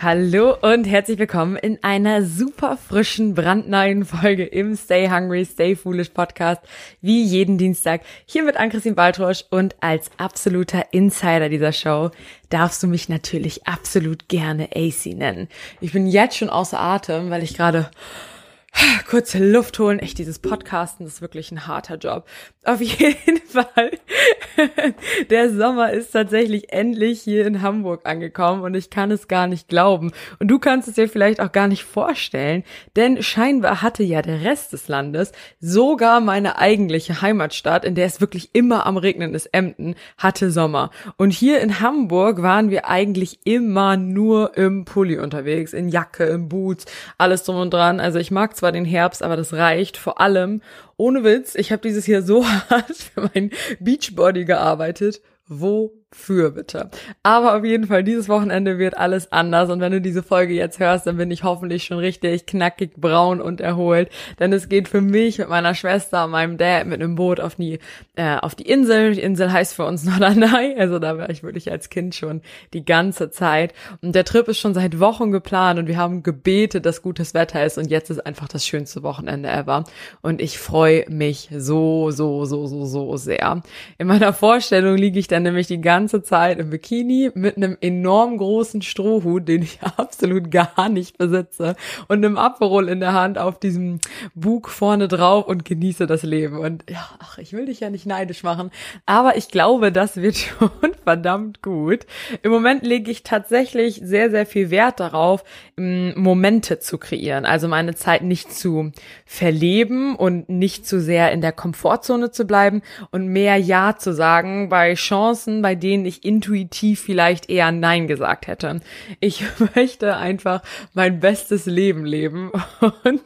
Hallo und herzlich willkommen in einer super frischen, brandneuen Folge im Stay Hungry, Stay Foolish Podcast, wie jeden Dienstag. Hier mit Ann-Christine Baltrosch und als absoluter Insider dieser Show darfst du mich natürlich absolut gerne AC nennen. Ich bin jetzt schon außer Atem, weil ich gerade kurze Luft holen. Echt, dieses Podcasten ist wirklich ein harter Job. Auf jeden Fall. Der Sommer ist tatsächlich endlich hier in Hamburg angekommen und ich kann es gar nicht glauben. Und du kannst es dir vielleicht auch gar nicht vorstellen, denn scheinbar hatte ja der Rest des Landes, sogar meine eigentliche Heimatstadt, in der es wirklich immer am Regnen ist, Emden, hatte Sommer. Und hier in Hamburg waren wir eigentlich immer nur im Pulli unterwegs, in Jacke, im Boots, alles drum und dran. Also ich mag zwar den Herbst, aber das reicht vor allem. Ohne Witz, ich habe dieses Jahr so hart für mein Beachbody gearbeitet. Wo für bitte. Aber auf jeden Fall, dieses Wochenende wird alles anders. Und wenn du diese Folge jetzt hörst, dann bin ich hoffentlich schon richtig knackig braun und erholt. Denn es geht für mich mit meiner Schwester und meinem Dad mit einem Boot auf die, äh, auf die Insel. Die Insel heißt für uns Norderney. Also da war ich wirklich als Kind schon die ganze Zeit. Und der Trip ist schon seit Wochen geplant und wir haben gebetet, dass gutes Wetter ist. Und jetzt ist einfach das schönste Wochenende ever. Und ich freue mich so, so, so, so, so sehr. In meiner Vorstellung liege ich dann nämlich die ganze ganze Zeit im Bikini mit einem enorm großen Strohhut, den ich absolut gar nicht besitze und einem Aperol in der Hand auf diesem Bug vorne drauf und genieße das Leben. Und ja, ach, ich will dich ja nicht neidisch machen, aber ich glaube, das wird schon verdammt gut. Im Moment lege ich tatsächlich sehr, sehr viel Wert darauf, Momente zu kreieren, also meine Zeit nicht zu verleben und nicht zu sehr in der Komfortzone zu bleiben und mehr Ja zu sagen bei Chancen, bei denen denen ich intuitiv vielleicht eher Nein gesagt hätte. Ich möchte einfach mein bestes Leben leben und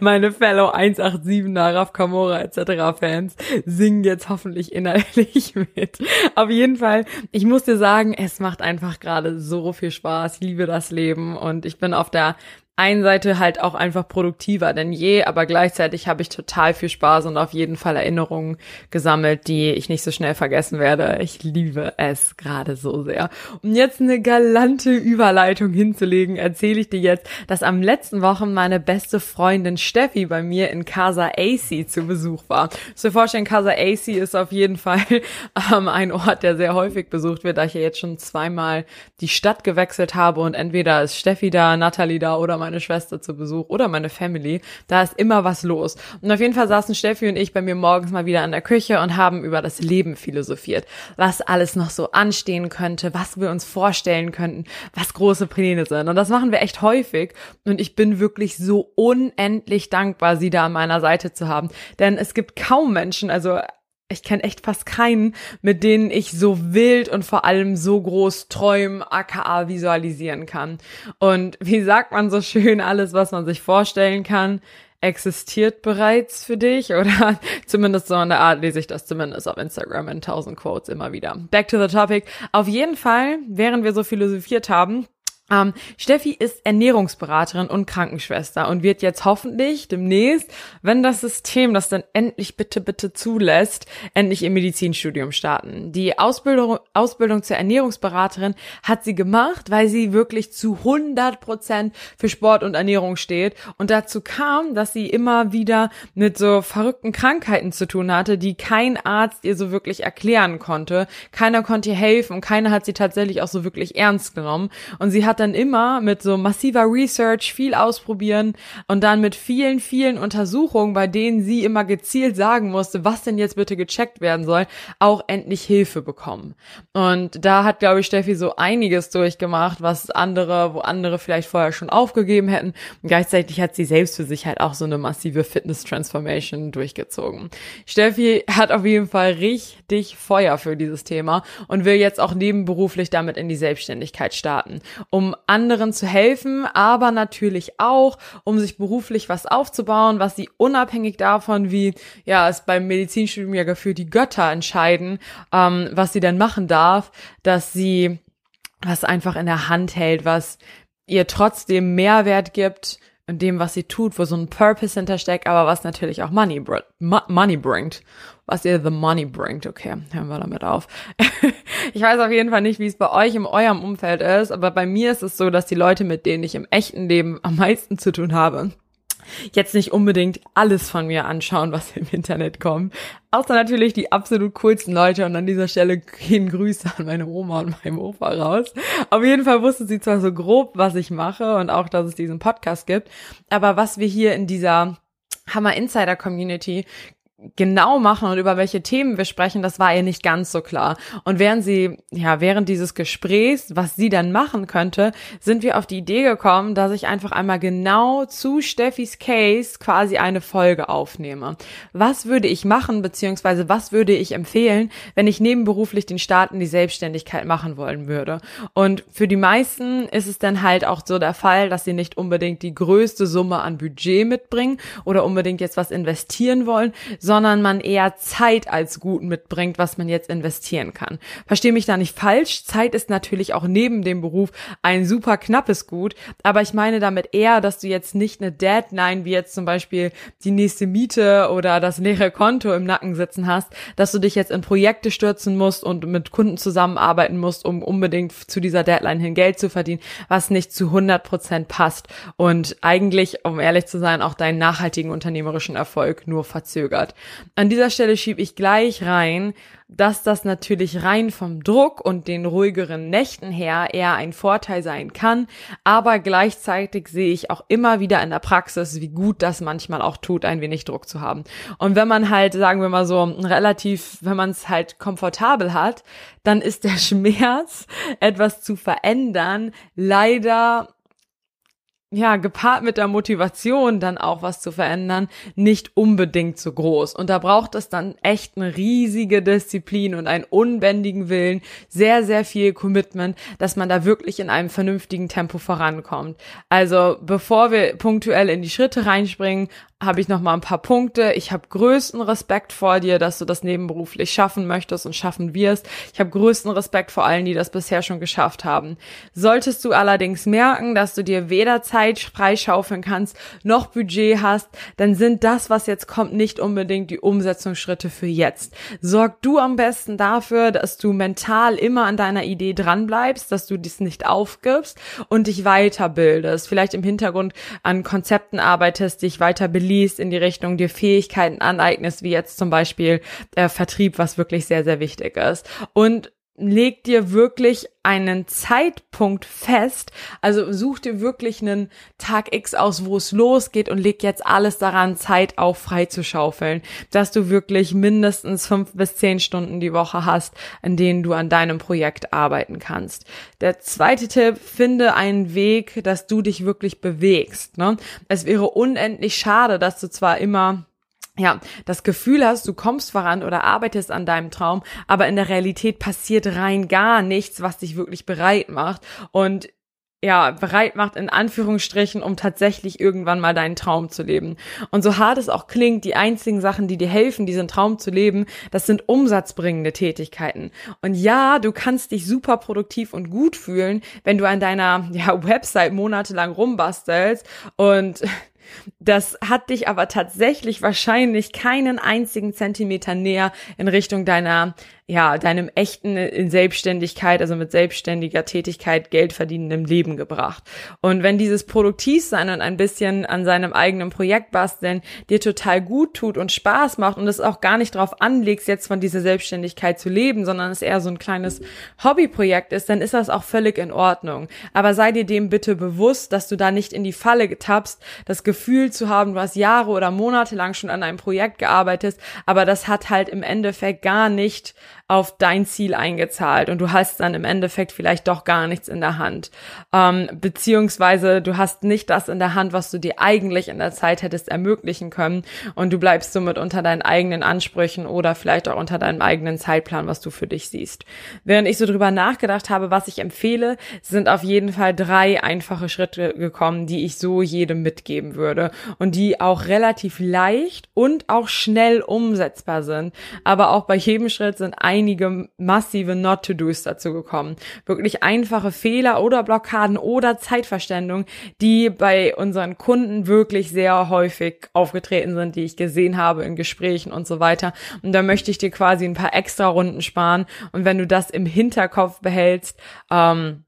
meine Fellow 187er, Raf Kamora etc. Fans singen jetzt hoffentlich innerlich mit. Auf jeden Fall, ich muss dir sagen, es macht einfach gerade so viel Spaß. Ich liebe das Leben und ich bin auf der einen Seite halt auch einfach produktiver denn je, aber gleichzeitig habe ich total viel Spaß und auf jeden Fall Erinnerungen gesammelt, die ich nicht so schnell vergessen werde. Ich liebe es gerade so sehr. Um jetzt eine galante Überleitung hinzulegen, erzähle ich dir jetzt, dass am letzten Wochen meine beste Freundin Steffi bei mir in Casa AC zu Besuch war. Zu vorstellen, Casa AC ist auf jeden Fall ähm, ein Ort, der sehr häufig besucht wird, da ich ja jetzt schon zweimal die Stadt gewechselt habe und entweder ist Steffi da, Natalie da oder meine Schwester zu Besuch oder meine Family. Da ist immer was los. Und auf jeden Fall saßen Steffi und ich bei mir morgens mal wieder in der Küche und haben über das Leben philosophiert. Was alles noch so anstehen könnte, was wir uns vorstellen könnten, was große Pläne sind. Und das machen wir echt häufig. Und ich bin wirklich so unendlich dankbar, sie da an meiner Seite zu haben. Denn es gibt kaum Menschen, also ich kenne echt fast keinen, mit denen ich so wild und vor allem so groß träumen, aka visualisieren kann. Und wie sagt man so schön, alles, was man sich vorstellen kann, existiert bereits für dich oder zumindest so in der Art lese ich das zumindest auf Instagram in tausend Quotes immer wieder. Back to the topic. Auf jeden Fall, während wir so philosophiert haben, ähm, Steffi ist Ernährungsberaterin und Krankenschwester und wird jetzt hoffentlich demnächst, wenn das System das dann endlich bitte, bitte zulässt, endlich ihr Medizinstudium starten. Die Ausbildung, Ausbildung zur Ernährungsberaterin hat sie gemacht, weil sie wirklich zu 100 Prozent für Sport und Ernährung steht. Und dazu kam, dass sie immer wieder mit so verrückten Krankheiten zu tun hatte, die kein Arzt ihr so wirklich erklären konnte. Keiner konnte ihr helfen und keiner hat sie tatsächlich auch so wirklich ernst genommen. Und sie hat hat dann immer mit so massiver Research viel ausprobieren und dann mit vielen, vielen Untersuchungen, bei denen sie immer gezielt sagen musste, was denn jetzt bitte gecheckt werden soll, auch endlich Hilfe bekommen. Und da hat, glaube ich, Steffi so einiges durchgemacht, was andere, wo andere vielleicht vorher schon aufgegeben hätten. Und gleichzeitig hat sie selbst für sich halt auch so eine massive Fitness-Transformation durchgezogen. Steffi hat auf jeden Fall richtig Feuer für dieses Thema und will jetzt auch nebenberuflich damit in die Selbstständigkeit starten, um um anderen zu helfen, aber natürlich auch, um sich beruflich was aufzubauen, was sie unabhängig davon, wie ja es beim Medizinstudium ja gefühlt die Götter entscheiden, ähm, was sie denn machen darf, dass sie was einfach in der Hand hält, was ihr trotzdem Mehrwert gibt in dem, was sie tut, wo so ein Purpose hintersteckt, aber was natürlich auch Money, br money bringt. Was ihr the money bringt. Okay, hören wir damit auf. ich weiß auf jeden Fall nicht, wie es bei euch in eurem Umfeld ist, aber bei mir ist es so, dass die Leute, mit denen ich im echten Leben am meisten zu tun habe, jetzt nicht unbedingt alles von mir anschauen, was im Internet kommt. Außer natürlich die absolut coolsten Leute und an dieser Stelle gehen Grüße an meine Oma und meinem Opa raus. Auf jeden Fall wusste sie zwar so grob, was ich mache und auch, dass es diesen Podcast gibt, aber was wir hier in dieser Hammer Insider Community genau machen und über welche Themen wir sprechen, das war ihr nicht ganz so klar. Und während sie, ja, während dieses Gesprächs, was sie dann machen könnte, sind wir auf die Idee gekommen, dass ich einfach einmal genau zu Steffis Case quasi eine Folge aufnehme. Was würde ich machen, beziehungsweise was würde ich empfehlen, wenn ich nebenberuflich den Start in die Selbstständigkeit machen wollen würde? Und für die meisten ist es dann halt auch so der Fall, dass sie nicht unbedingt die größte Summe an Budget mitbringen oder unbedingt jetzt was investieren wollen, sondern man eher Zeit als Gut mitbringt, was man jetzt investieren kann. Verstehe mich da nicht falsch. Zeit ist natürlich auch neben dem Beruf ein super knappes Gut, aber ich meine damit eher, dass du jetzt nicht eine Deadline wie jetzt zum Beispiel die nächste Miete oder das leere Konto im Nacken sitzen hast, dass du dich jetzt in Projekte stürzen musst und mit Kunden zusammenarbeiten musst, um unbedingt zu dieser Deadline hin Geld zu verdienen, was nicht zu 100 Prozent passt und eigentlich, um ehrlich zu sein, auch deinen nachhaltigen unternehmerischen Erfolg nur verzögert. An dieser Stelle schiebe ich gleich rein, dass das natürlich rein vom Druck und den ruhigeren Nächten her eher ein Vorteil sein kann, aber gleichzeitig sehe ich auch immer wieder in der Praxis, wie gut das manchmal auch tut, ein wenig Druck zu haben. Und wenn man halt, sagen wir mal so, relativ, wenn man es halt komfortabel hat, dann ist der Schmerz, etwas zu verändern, leider ja, gepaart mit der Motivation, dann auch was zu verändern, nicht unbedingt so groß. Und da braucht es dann echt eine riesige Disziplin und einen unbändigen Willen, sehr, sehr viel Commitment, dass man da wirklich in einem vernünftigen Tempo vorankommt. Also, bevor wir punktuell in die Schritte reinspringen, habe ich noch mal ein paar Punkte. Ich habe größten Respekt vor dir, dass du das nebenberuflich schaffen möchtest und schaffen wirst. Ich habe größten Respekt vor allen, die das bisher schon geschafft haben. Solltest du allerdings merken, dass du dir weder Zeit freischaufeln kannst, noch Budget hast, dann sind das, was jetzt kommt, nicht unbedingt die Umsetzungsschritte für jetzt. Sorg du am besten dafür, dass du mental immer an deiner Idee dranbleibst, dass du dies nicht aufgibst und dich weiterbildest. Vielleicht im Hintergrund an Konzepten arbeitest, dich weiterbildest liest in die Richtung, dir Fähigkeiten aneignest, wie jetzt zum Beispiel äh, Vertrieb, was wirklich sehr, sehr wichtig ist. Und leg dir wirklich einen Zeitpunkt fest, also such dir wirklich einen Tag X aus, wo es losgeht und leg jetzt alles daran, Zeit auch frei zu schaufeln, dass du wirklich mindestens fünf bis zehn Stunden die Woche hast, in denen du an deinem Projekt arbeiten kannst. Der zweite Tipp, finde einen Weg, dass du dich wirklich bewegst. Ne? Es wäre unendlich schade, dass du zwar immer ja, das Gefühl hast, du kommst voran oder arbeitest an deinem Traum, aber in der Realität passiert rein gar nichts, was dich wirklich bereit macht und ja, bereit macht in Anführungsstrichen, um tatsächlich irgendwann mal deinen Traum zu leben. Und so hart es auch klingt, die einzigen Sachen, die dir helfen, diesen Traum zu leben, das sind umsatzbringende Tätigkeiten. Und ja, du kannst dich super produktiv und gut fühlen, wenn du an deiner ja, Website monatelang rumbastelst und das hat dich aber tatsächlich wahrscheinlich keinen einzigen Zentimeter näher in Richtung deiner, ja, deinem echten in Selbstständigkeit, also mit selbstständiger Tätigkeit Geld verdienendem Leben gebracht. Und wenn dieses Produktivsein und ein bisschen an seinem eigenen Projekt basteln dir total gut tut und Spaß macht und es auch gar nicht drauf anlegst, jetzt von dieser Selbstständigkeit zu leben, sondern es eher so ein kleines Hobbyprojekt ist, dann ist das auch völlig in Ordnung. Aber sei dir dem bitte bewusst, dass du da nicht in die Falle getappst, das Gefühl zu haben, du hast Jahre oder Monate lang schon an einem Projekt gearbeitet, aber das hat halt im Endeffekt gar nicht auf dein Ziel eingezahlt und du hast dann im Endeffekt vielleicht doch gar nichts in der Hand. Ähm, beziehungsweise du hast nicht das in der Hand, was du dir eigentlich in der Zeit hättest ermöglichen können und du bleibst somit unter deinen eigenen Ansprüchen oder vielleicht auch unter deinem eigenen Zeitplan, was du für dich siehst. Während ich so drüber nachgedacht habe, was ich empfehle, sind auf jeden Fall drei einfache Schritte gekommen, die ich so jedem mitgeben würde und die auch relativ leicht und auch schnell umsetzbar sind. Aber auch bei jedem Schritt sind einige massive Not-to-Dos dazu gekommen. Wirklich einfache Fehler oder Blockaden oder Zeitverständung, die bei unseren Kunden wirklich sehr häufig aufgetreten sind, die ich gesehen habe in Gesprächen und so weiter. Und da möchte ich dir quasi ein paar extra Runden sparen. Und wenn du das im Hinterkopf behältst, ähm,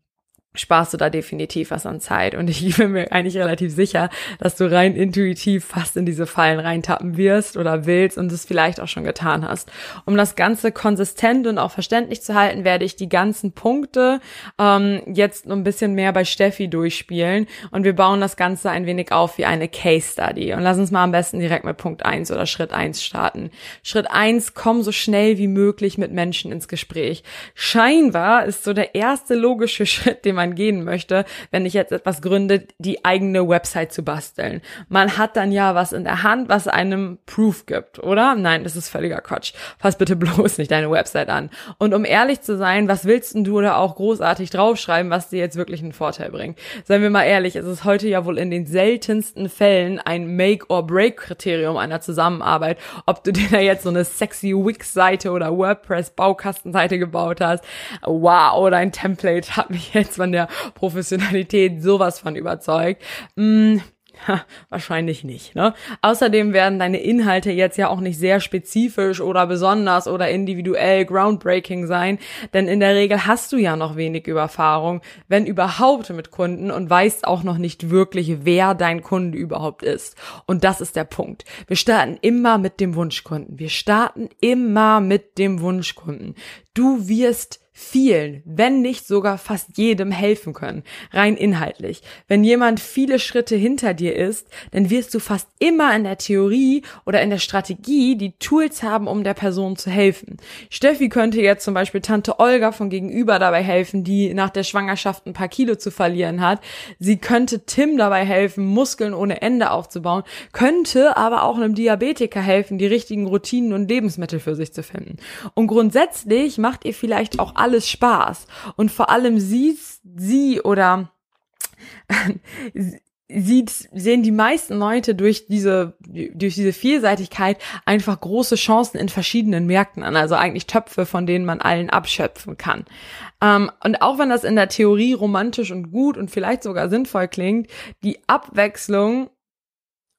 sparst du da definitiv was an Zeit. Und ich bin mir eigentlich relativ sicher, dass du rein intuitiv fast in diese Fallen reintappen wirst oder willst und es vielleicht auch schon getan hast. Um das Ganze konsistent und auch verständlich zu halten, werde ich die ganzen Punkte ähm, jetzt noch ein bisschen mehr bei Steffi durchspielen und wir bauen das Ganze ein wenig auf wie eine Case Study. Und lass uns mal am besten direkt mit Punkt eins oder Schritt eins starten. Schritt eins: komm so schnell wie möglich mit Menschen ins Gespräch. Scheinbar ist so der erste logische Schritt, den man man gehen möchte, wenn ich jetzt etwas gründe, die eigene Website zu basteln. Man hat dann ja was in der Hand, was einem Proof gibt, oder? Nein, das ist völliger Quatsch. Fass bitte bloß nicht deine Website an. Und um ehrlich zu sein, was willst denn du da auch großartig draufschreiben, was dir jetzt wirklich einen Vorteil bringt? Seien wir mal ehrlich, es ist heute ja wohl in den seltensten Fällen ein Make-or-Break-Kriterium einer Zusammenarbeit, ob du dir da jetzt so eine sexy Wix-Seite oder WordPress-Baukastenseite gebaut hast. Wow, oder ein Template hat mich jetzt von der Professionalität sowas von überzeugt. Mm, Ha, wahrscheinlich nicht. Ne? Außerdem werden deine Inhalte jetzt ja auch nicht sehr spezifisch oder besonders oder individuell groundbreaking sein, denn in der Regel hast du ja noch wenig Überfahrung, wenn überhaupt mit Kunden und weißt auch noch nicht wirklich, wer dein Kunde überhaupt ist. Und das ist der Punkt. Wir starten immer mit dem Wunschkunden. Wir starten immer mit dem Wunschkunden. Du wirst vielen, wenn nicht sogar fast jedem helfen können, rein inhaltlich. Wenn jemand viele Schritte hinter dir ist, dann wirst du fast immer in der Theorie oder in der Strategie die Tools haben, um der Person zu helfen. Steffi könnte jetzt zum Beispiel Tante Olga von gegenüber dabei helfen, die nach der Schwangerschaft ein paar Kilo zu verlieren hat. Sie könnte Tim dabei helfen, Muskeln ohne Ende aufzubauen, könnte aber auch einem Diabetiker helfen, die richtigen Routinen und Lebensmittel für sich zu finden. Und grundsätzlich macht ihr vielleicht auch alles Spaß. Und vor allem sieht sie oder sieht, sehen die meisten Leute durch diese, durch diese Vielseitigkeit einfach große Chancen in verschiedenen Märkten an. Also eigentlich Töpfe, von denen man allen abschöpfen kann. Ähm, und auch wenn das in der Theorie romantisch und gut und vielleicht sogar sinnvoll klingt, die Abwechslung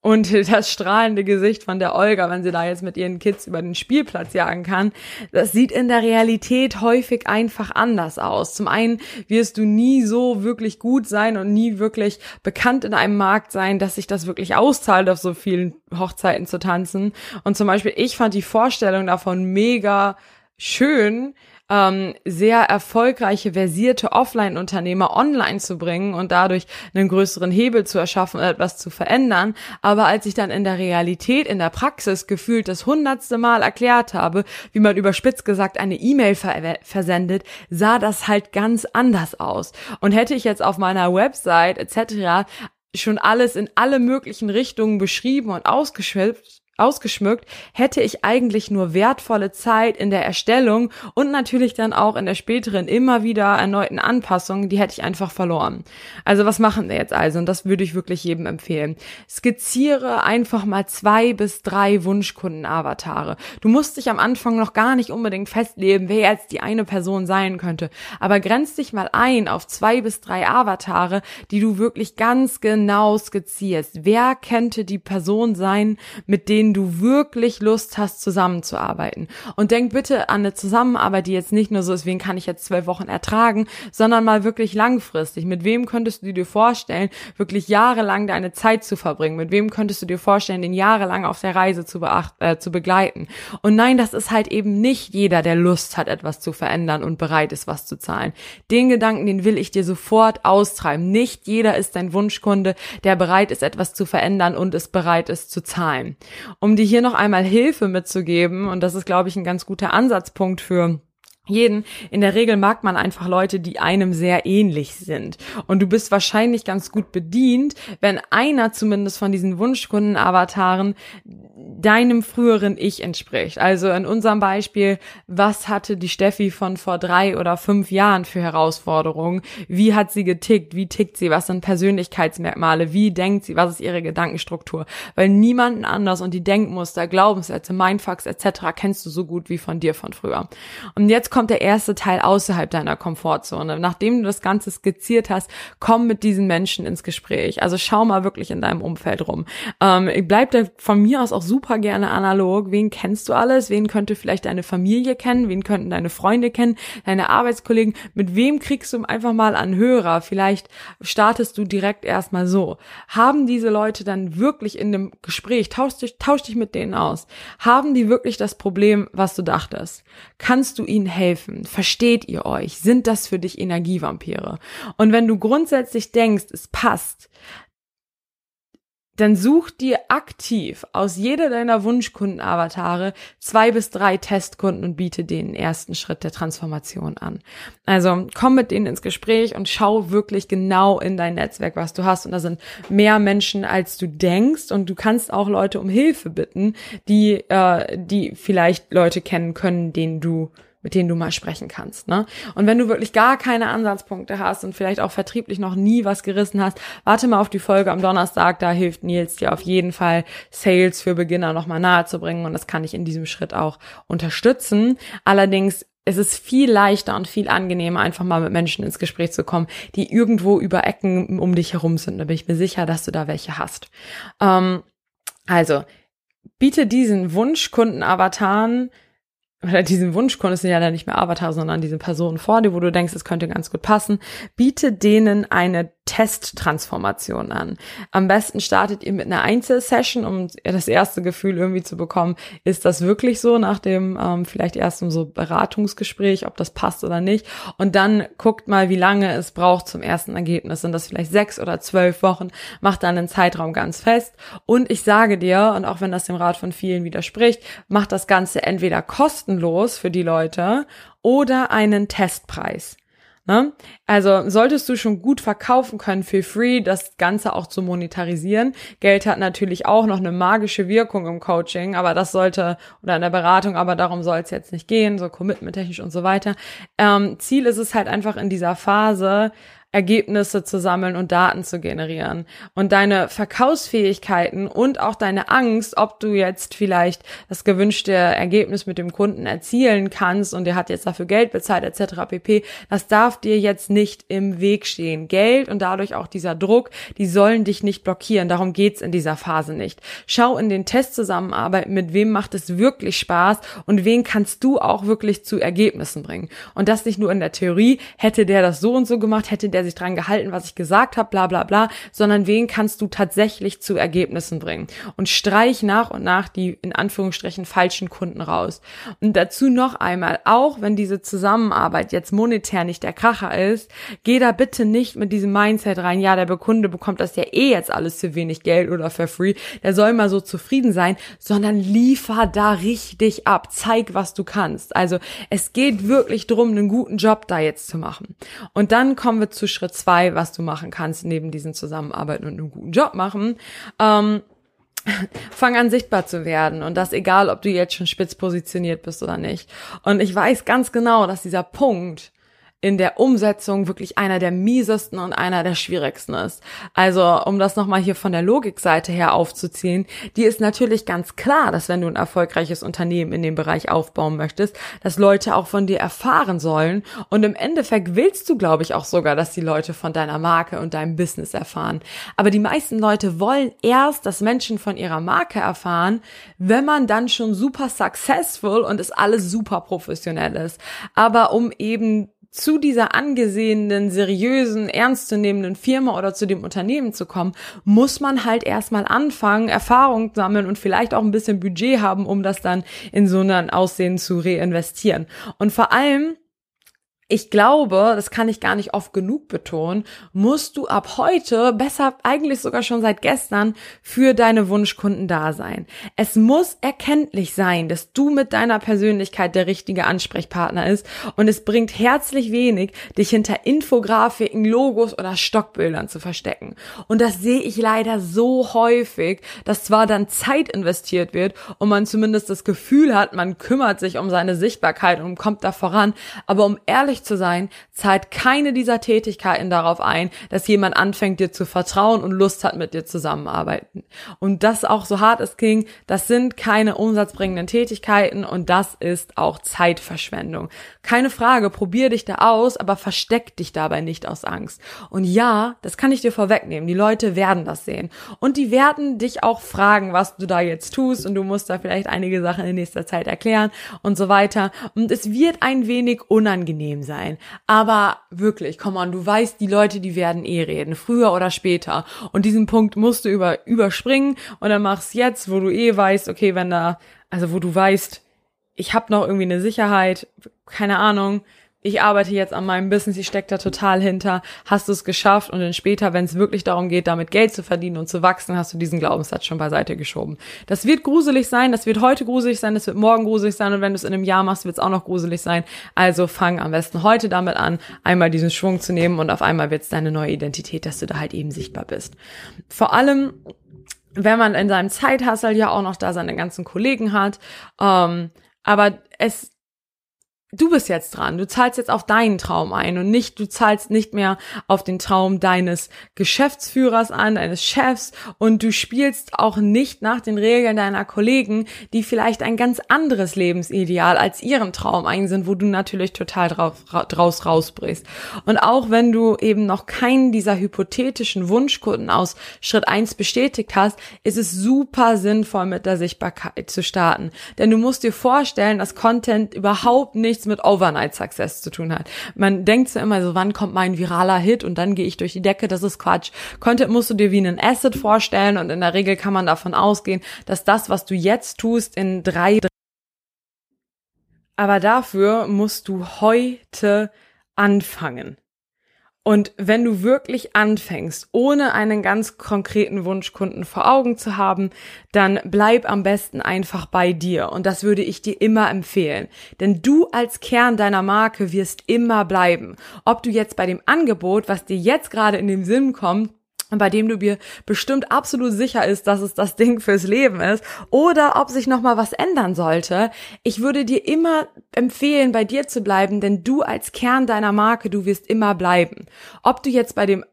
und das strahlende Gesicht von der Olga, wenn sie da jetzt mit ihren Kids über den Spielplatz jagen kann, das sieht in der Realität häufig einfach anders aus. Zum einen wirst du nie so wirklich gut sein und nie wirklich bekannt in einem Markt sein, dass sich das wirklich auszahlt, auf so vielen Hochzeiten zu tanzen. Und zum Beispiel, ich fand die Vorstellung davon mega schön, ähm, sehr erfolgreiche, versierte Offline-Unternehmer online zu bringen und dadurch einen größeren Hebel zu erschaffen etwas zu verändern. Aber als ich dann in der Realität, in der Praxis gefühlt das hundertste Mal erklärt habe, wie man überspitzt gesagt eine E-Mail ver versendet, sah das halt ganz anders aus. Und hätte ich jetzt auf meiner Website etc schon alles in alle möglichen Richtungen beschrieben und ausgeschwippt, ausgeschmückt, hätte ich eigentlich nur wertvolle Zeit in der Erstellung und natürlich dann auch in der späteren immer wieder erneuten Anpassungen, die hätte ich einfach verloren. Also was machen wir jetzt also? Und das würde ich wirklich jedem empfehlen. Skizziere einfach mal zwei bis drei Wunschkunden-Avatare. Du musst dich am Anfang noch gar nicht unbedingt festlegen, wer jetzt die eine Person sein könnte, aber grenz dich mal ein auf zwei bis drei Avatare, die du wirklich ganz genau skizzierst. Wer könnte die Person sein, mit denen denen du wirklich Lust hast, zusammenzuarbeiten. Und denk bitte an eine Zusammenarbeit, die jetzt nicht nur so ist, wen kann ich jetzt zwölf Wochen ertragen, sondern mal wirklich langfristig. Mit wem könntest du dir vorstellen, wirklich jahrelang deine Zeit zu verbringen? Mit wem könntest du dir vorstellen, den jahrelang auf der Reise zu, äh, zu begleiten? Und nein, das ist halt eben nicht jeder, der Lust hat, etwas zu verändern und bereit ist, was zu zahlen. Den Gedanken, den will ich dir sofort austreiben. Nicht jeder ist dein Wunschkunde, der bereit ist, etwas zu verändern und ist bereit ist zu zahlen um dir hier noch einmal Hilfe mitzugeben. Und das ist, glaube ich, ein ganz guter Ansatzpunkt für jeden. In der Regel mag man einfach Leute, die einem sehr ähnlich sind. Und du bist wahrscheinlich ganz gut bedient, wenn einer zumindest von diesen Wunschkunden-Avataren deinem früheren Ich entspricht. Also in unserem Beispiel, was hatte die Steffi von vor drei oder fünf Jahren für Herausforderungen? Wie hat sie getickt? Wie tickt sie? Was sind Persönlichkeitsmerkmale? Wie denkt sie? Was ist ihre Gedankenstruktur? Weil niemanden anders und die Denkmuster, Glaubenssätze, Mindfucks etc. kennst du so gut wie von dir von früher. Und jetzt kommt der erste Teil außerhalb deiner Komfortzone. Nachdem du das Ganze skizziert hast, komm mit diesen Menschen ins Gespräch. Also schau mal wirklich in deinem Umfeld rum. Ähm, bleib da von mir aus auch super gerne analog. Wen kennst du alles? Wen könnte vielleicht deine Familie kennen? Wen könnten deine Freunde kennen? Deine Arbeitskollegen? Mit wem kriegst du einfach mal an Hörer? Vielleicht startest du direkt erstmal so. Haben diese Leute dann wirklich in dem Gespräch, tausch dich, tausch dich mit denen aus. Haben die wirklich das Problem, was du dachtest? Kannst du ihnen helfen? Helfen? Versteht ihr euch? Sind das für dich Energievampire? Und wenn du grundsätzlich denkst, es passt, dann such dir aktiv aus jeder deiner Wunschkunden-Avatare zwei bis drei Testkunden und biete den ersten Schritt der Transformation an. Also komm mit denen ins Gespräch und schau wirklich genau in dein Netzwerk, was du hast. Und da sind mehr Menschen, als du denkst. Und du kannst auch Leute um Hilfe bitten, die, äh, die vielleicht Leute kennen können, denen du mit denen du mal sprechen kannst. Ne? Und wenn du wirklich gar keine Ansatzpunkte hast und vielleicht auch vertrieblich noch nie was gerissen hast, warte mal auf die Folge am Donnerstag. Da hilft Nils dir auf jeden Fall, Sales für Beginner nochmal nahe zu bringen. Und das kann ich in diesem Schritt auch unterstützen. Allerdings es ist viel leichter und viel angenehmer, einfach mal mit Menschen ins Gespräch zu kommen, die irgendwo über Ecken um dich herum sind. Da bin ich mir sicher, dass du da welche hast. Ähm, also, biete diesen Wunschkunden-Avataren oder diesen Wunsch konntest du ja dann nicht mehr Avatar, sondern diese Personen vor dir, wo du denkst, es könnte ganz gut passen, biete denen eine Testtransformation an. Am besten startet ihr mit einer Einzelsession, um das erste Gefühl irgendwie zu bekommen, ist das wirklich so nach dem ähm, vielleicht ersten so Beratungsgespräch, ob das passt oder nicht. Und dann guckt mal, wie lange es braucht zum ersten Ergebnis. Sind das vielleicht sechs oder zwölf Wochen? Macht dann den Zeitraum ganz fest. Und ich sage dir, und auch wenn das dem Rat von vielen widerspricht, macht das Ganze entweder kostenlos für die Leute oder einen Testpreis. Ne? Also solltest du schon gut verkaufen können für free, das Ganze auch zu monetarisieren. Geld hat natürlich auch noch eine magische Wirkung im Coaching, aber das sollte, oder in der Beratung, aber darum soll es jetzt nicht gehen, so commitment technisch und so weiter. Ähm, Ziel ist es halt einfach in dieser Phase, Ergebnisse zu sammeln und Daten zu generieren. Und deine Verkaufsfähigkeiten und auch deine Angst, ob du jetzt vielleicht das gewünschte Ergebnis mit dem Kunden erzielen kannst und der hat jetzt dafür Geld bezahlt etc. pp. Das darf dir jetzt nicht im Weg stehen. Geld und dadurch auch dieser Druck, die sollen dich nicht blockieren. Darum geht's in dieser Phase nicht. Schau in den Test zusammenarbeiten, mit wem macht es wirklich Spaß und wen kannst du auch wirklich zu Ergebnissen bringen. Und das nicht nur in der Theorie, hätte der das so und so gemacht, hätte der sich dran gehalten, was ich gesagt habe, bla bla bla, sondern wen kannst du tatsächlich zu Ergebnissen bringen. Und streich nach und nach die in Anführungsstrichen falschen Kunden raus. Und dazu noch einmal, auch wenn diese Zusammenarbeit jetzt monetär nicht der Kracher ist, geh da bitte nicht mit diesem Mindset rein, ja, der Kunde bekommt das ja eh jetzt alles für wenig Geld oder für free, der soll mal so zufrieden sein, sondern liefer da richtig ab, zeig, was du kannst. Also es geht wirklich drum, einen guten Job da jetzt zu machen. Und dann kommen wir zu Schritt zwei, was du machen kannst, neben diesen Zusammenarbeiten und einem guten Job machen. Ähm, fang an sichtbar zu werden und das egal, ob du jetzt schon spitz positioniert bist oder nicht. Und ich weiß ganz genau, dass dieser Punkt, in der Umsetzung wirklich einer der miesesten und einer der schwierigsten ist. Also, um das nochmal hier von der Logikseite her aufzuziehen, die ist natürlich ganz klar, dass wenn du ein erfolgreiches Unternehmen in dem Bereich aufbauen möchtest, dass Leute auch von dir erfahren sollen. Und im Endeffekt willst du, glaube ich, auch sogar, dass die Leute von deiner Marke und deinem Business erfahren. Aber die meisten Leute wollen erst, dass Menschen von ihrer Marke erfahren, wenn man dann schon super successful und es alles super professionell ist. Aber um eben zu dieser angesehenen, seriösen, ernstzunehmenden Firma oder zu dem Unternehmen zu kommen, muss man halt erstmal anfangen, Erfahrung sammeln und vielleicht auch ein bisschen Budget haben, um das dann in so ein Aussehen zu reinvestieren. Und vor allem ich glaube, das kann ich gar nicht oft genug betonen, musst du ab heute, besser eigentlich sogar schon seit gestern, für deine Wunschkunden da sein. Es muss erkenntlich sein, dass du mit deiner Persönlichkeit der richtige Ansprechpartner ist und es bringt herzlich wenig, dich hinter Infografiken, Logos oder Stockbildern zu verstecken. Und das sehe ich leider so häufig, dass zwar dann Zeit investiert wird und man zumindest das Gefühl hat, man kümmert sich um seine Sichtbarkeit und kommt da voran, aber um ehrlich ehrlich zu sein, zahlt keine dieser Tätigkeiten darauf ein, dass jemand anfängt, dir zu vertrauen und Lust hat, mit dir zusammenarbeiten. Und das auch so hart es ging, das sind keine umsatzbringenden Tätigkeiten und das ist auch Zeitverschwendung. Keine Frage, probier dich da aus, aber versteck dich dabei nicht aus Angst. Und ja, das kann ich dir vorwegnehmen. Die Leute werden das sehen. Und die werden dich auch fragen, was du da jetzt tust und du musst da vielleicht einige Sachen in nächster Zeit erklären und so weiter. Und es wird ein wenig unangenehm sein. Aber wirklich, komm on, du weißt, die Leute, die werden eh reden, früher oder später. Und diesen Punkt musst du über, überspringen und dann machst jetzt, wo du eh weißt, okay, wenn da, also wo du weißt, ich habe noch irgendwie eine Sicherheit, keine Ahnung, ich arbeite jetzt an meinem Business, ich stecke da total hinter, hast du es geschafft und dann später, wenn es wirklich darum geht, damit Geld zu verdienen und zu wachsen, hast du diesen Glaubenssatz schon beiseite geschoben. Das wird gruselig sein, das wird heute gruselig sein, das wird morgen gruselig sein und wenn du es in einem Jahr machst, wird es auch noch gruselig sein. Also fang am besten heute damit an, einmal diesen Schwung zu nehmen und auf einmal wird es deine neue Identität, dass du da halt eben sichtbar bist. Vor allem wenn man in seinem Zeithassel ja auch noch da seine ganzen Kollegen hat, ähm, aber es du bist jetzt dran. Du zahlst jetzt auf deinen Traum ein und nicht, du zahlst nicht mehr auf den Traum deines Geschäftsführers an, deines Chefs und du spielst auch nicht nach den Regeln deiner Kollegen, die vielleicht ein ganz anderes Lebensideal als ihren Traum ein sind, wo du natürlich total drauf, draus rausbrichst. Und auch wenn du eben noch keinen dieser hypothetischen Wunschkunden aus Schritt eins bestätigt hast, ist es super sinnvoll, mit der Sichtbarkeit zu starten. Denn du musst dir vorstellen, dass Content überhaupt nicht nichts mit Overnight Success zu tun hat. Man denkt so immer so, wann kommt mein viraler Hit und dann gehe ich durch die Decke, das ist Quatsch. Content musst du dir wie einen Asset vorstellen und in der Regel kann man davon ausgehen, dass das, was du jetzt tust, in drei aber dafür musst du heute anfangen. Und wenn du wirklich anfängst, ohne einen ganz konkreten Wunschkunden vor Augen zu haben, dann bleib am besten einfach bei dir. Und das würde ich dir immer empfehlen. Denn du als Kern deiner Marke wirst immer bleiben. Ob du jetzt bei dem Angebot, was dir jetzt gerade in den Sinn kommt, bei dem du dir bestimmt absolut sicher ist, dass es das Ding fürs Leben ist oder ob sich noch mal was ändern sollte. Ich würde dir immer empfehlen, bei dir zu bleiben, denn du als Kern deiner Marke, du wirst immer bleiben. Ob du jetzt bei dem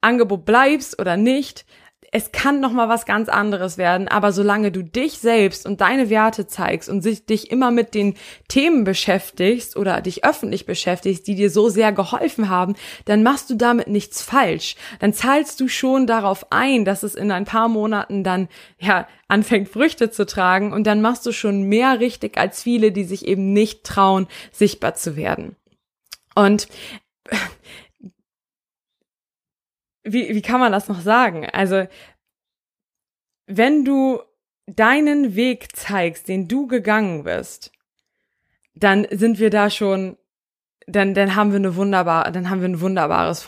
Angebot bleibst oder nicht, es kann noch mal was ganz anderes werden, aber solange du dich selbst und deine Werte zeigst und dich immer mit den Themen beschäftigst oder dich öffentlich beschäftigst, die dir so sehr geholfen haben, dann machst du damit nichts falsch. Dann zahlst du schon darauf ein, dass es in ein paar Monaten dann ja anfängt Früchte zu tragen und dann machst du schon mehr richtig als viele, die sich eben nicht trauen, sichtbar zu werden. Und wie, wie kann man das noch sagen? Also, wenn du deinen Weg zeigst, den du gegangen bist, dann sind wir da schon, dann, dann haben wir eine wunderbar, dann haben wir ein wunderbares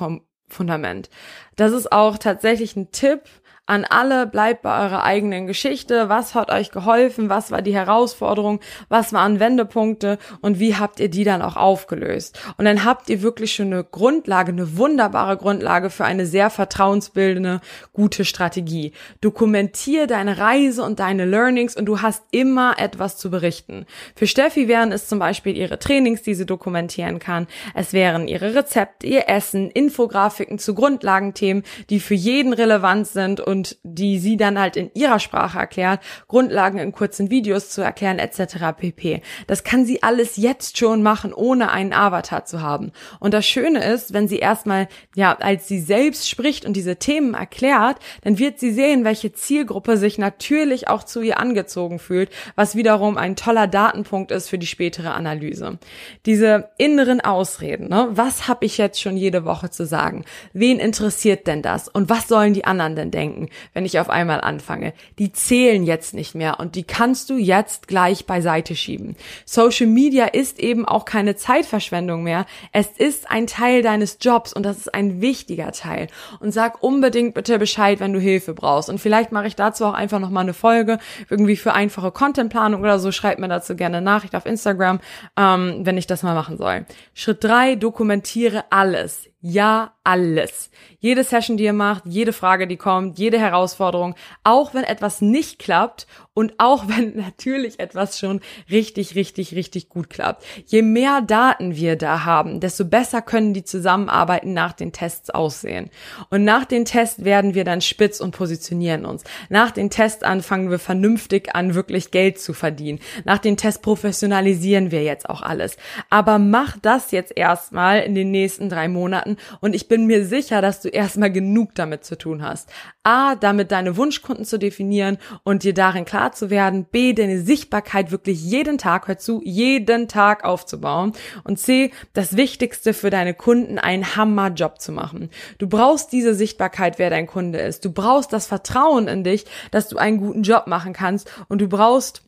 Fundament. Das ist auch tatsächlich ein Tipp, an alle, bleibt bei eurer eigenen Geschichte. Was hat euch geholfen? Was war die Herausforderung? Was waren Wendepunkte? Und wie habt ihr die dann auch aufgelöst? Und dann habt ihr wirklich schon eine Grundlage, eine wunderbare Grundlage für eine sehr vertrauensbildende, gute Strategie. Dokumentier deine Reise und deine Learnings und du hast immer etwas zu berichten. Für Steffi wären es zum Beispiel ihre Trainings, die sie dokumentieren kann. Es wären ihre Rezepte, ihr Essen, Infografiken zu Grundlagenthemen, die für jeden relevant sind und und die sie dann halt in ihrer Sprache erklärt, Grundlagen in kurzen Videos zu erklären etc. pp. Das kann sie alles jetzt schon machen, ohne einen Avatar zu haben. Und das Schöne ist, wenn sie erstmal, ja, als sie selbst spricht und diese Themen erklärt, dann wird sie sehen, welche Zielgruppe sich natürlich auch zu ihr angezogen fühlt, was wiederum ein toller Datenpunkt ist für die spätere Analyse. Diese inneren Ausreden, ne? was habe ich jetzt schon jede Woche zu sagen? Wen interessiert denn das? Und was sollen die anderen denn denken? Wenn ich auf einmal anfange. Die zählen jetzt nicht mehr und die kannst du jetzt gleich beiseite schieben. Social Media ist eben auch keine Zeitverschwendung mehr. Es ist ein Teil deines Jobs und das ist ein wichtiger Teil. Und sag unbedingt bitte Bescheid, wenn du Hilfe brauchst. Und vielleicht mache ich dazu auch einfach nochmal eine Folge, irgendwie für einfache Contentplanung oder so. Schreib mir dazu gerne Nachricht auf Instagram, ähm, wenn ich das mal machen soll. Schritt drei: dokumentiere alles. Ja, alles. Jede Session, die ihr macht, jede Frage, die kommt, jede Herausforderung, auch wenn etwas nicht klappt und auch wenn natürlich etwas schon richtig, richtig, richtig gut klappt. Je mehr Daten wir da haben, desto besser können die Zusammenarbeiten nach den Tests aussehen. Und nach den Tests werden wir dann spitz und positionieren uns. Nach den Tests anfangen wir vernünftig an, wirklich Geld zu verdienen. Nach den Tests professionalisieren wir jetzt auch alles. Aber mach das jetzt erstmal in den nächsten drei Monaten und ich bin mir sicher, dass du erstmal genug damit zu tun hast. A, damit deine Wunschkunden zu definieren und dir darin klar zu werden. B, deine Sichtbarkeit wirklich jeden Tag, hör zu, jeden Tag aufzubauen. Und C, das Wichtigste für deine Kunden, einen Hammerjob zu machen. Du brauchst diese Sichtbarkeit, wer dein Kunde ist. Du brauchst das Vertrauen in dich, dass du einen guten Job machen kannst und du brauchst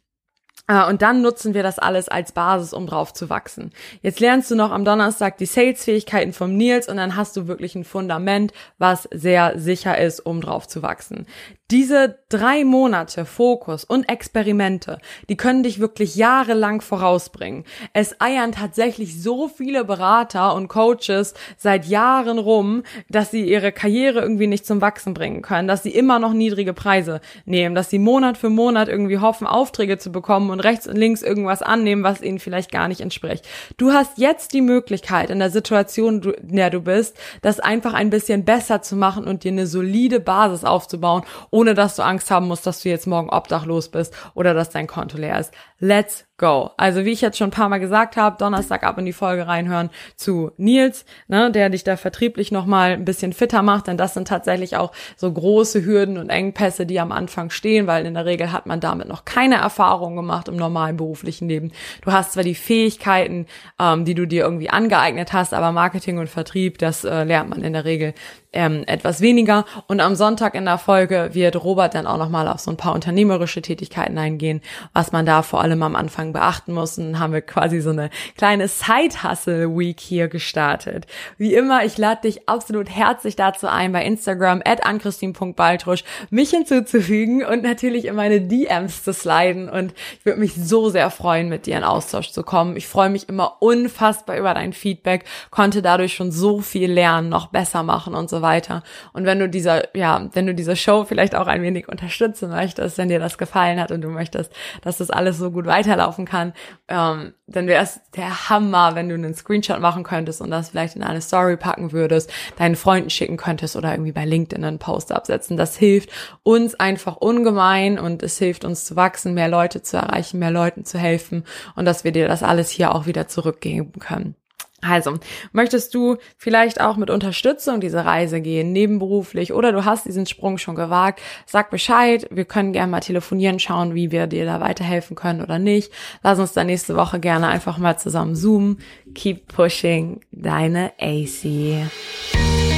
und dann nutzen wir das alles als Basis, um drauf zu wachsen. Jetzt lernst du noch am Donnerstag die Sales-Fähigkeiten vom Nils und dann hast du wirklich ein Fundament, was sehr sicher ist, um drauf zu wachsen. Diese drei Monate Fokus und Experimente, die können dich wirklich jahrelang vorausbringen. Es eiern tatsächlich so viele Berater und Coaches seit Jahren rum, dass sie ihre Karriere irgendwie nicht zum Wachsen bringen können, dass sie immer noch niedrige Preise nehmen, dass sie Monat für Monat irgendwie hoffen, Aufträge zu bekommen und rechts und links irgendwas annehmen, was ihnen vielleicht gar nicht entspricht. Du hast jetzt die Möglichkeit in der Situation, in der du bist, das einfach ein bisschen besser zu machen und dir eine solide Basis aufzubauen, ohne dass du Angst haben musst, dass du jetzt morgen obdachlos bist oder dass dein Konto leer ist. Let's go. Also wie ich jetzt schon ein paar Mal gesagt habe, Donnerstag ab in die Folge reinhören zu Nils, ne, der dich da vertrieblich nochmal ein bisschen fitter macht, denn das sind tatsächlich auch so große Hürden und Engpässe, die am Anfang stehen, weil in der Regel hat man damit noch keine Erfahrung gemacht im normalen beruflichen Leben. Du hast zwar die Fähigkeiten, ähm, die du dir irgendwie angeeignet hast, aber Marketing und Vertrieb, das äh, lernt man in der Regel ähm, etwas weniger. Und am Sonntag in der Folge wird Robert dann auch nochmal auf so ein paar unternehmerische Tätigkeiten eingehen, was man da vor allem am Anfang beachten muss. Und haben wir quasi so eine kleine Side-Hustle-Week hier gestartet. Wie immer, ich lade dich absolut herzlich dazu ein, bei Instagram at anchristine.baltrusch mich hinzuzufügen und natürlich in meine DMs zu sliden. Und ich würde mich so sehr freuen, mit dir in Austausch zu kommen. Ich freue mich immer unfassbar über dein Feedback, konnte dadurch schon so viel lernen, noch besser machen und so weiter. Und wenn du dieser, ja, wenn du diese Show vielleicht auch ein wenig unterstützen möchtest, wenn dir das gefallen hat und du möchtest, dass das alles so gut weiterlaufen kann, ähm, dann wäre es der Hammer, wenn du einen Screenshot machen könntest und das vielleicht in eine Story packen würdest, deinen Freunden schicken könntest oder irgendwie bei LinkedIn einen Post absetzen. Das hilft uns einfach ungemein und es hilft uns zu wachsen, mehr Leute zu erreichen, mehr Leuten zu helfen und dass wir dir das alles hier auch wieder zurückgeben können. Also, möchtest du vielleicht auch mit Unterstützung diese Reise gehen, nebenberuflich, oder du hast diesen Sprung schon gewagt, sag Bescheid, wir können gerne mal telefonieren, schauen, wie wir dir da weiterhelfen können oder nicht. Lass uns da nächste Woche gerne einfach mal zusammen zoomen. Keep pushing, deine AC.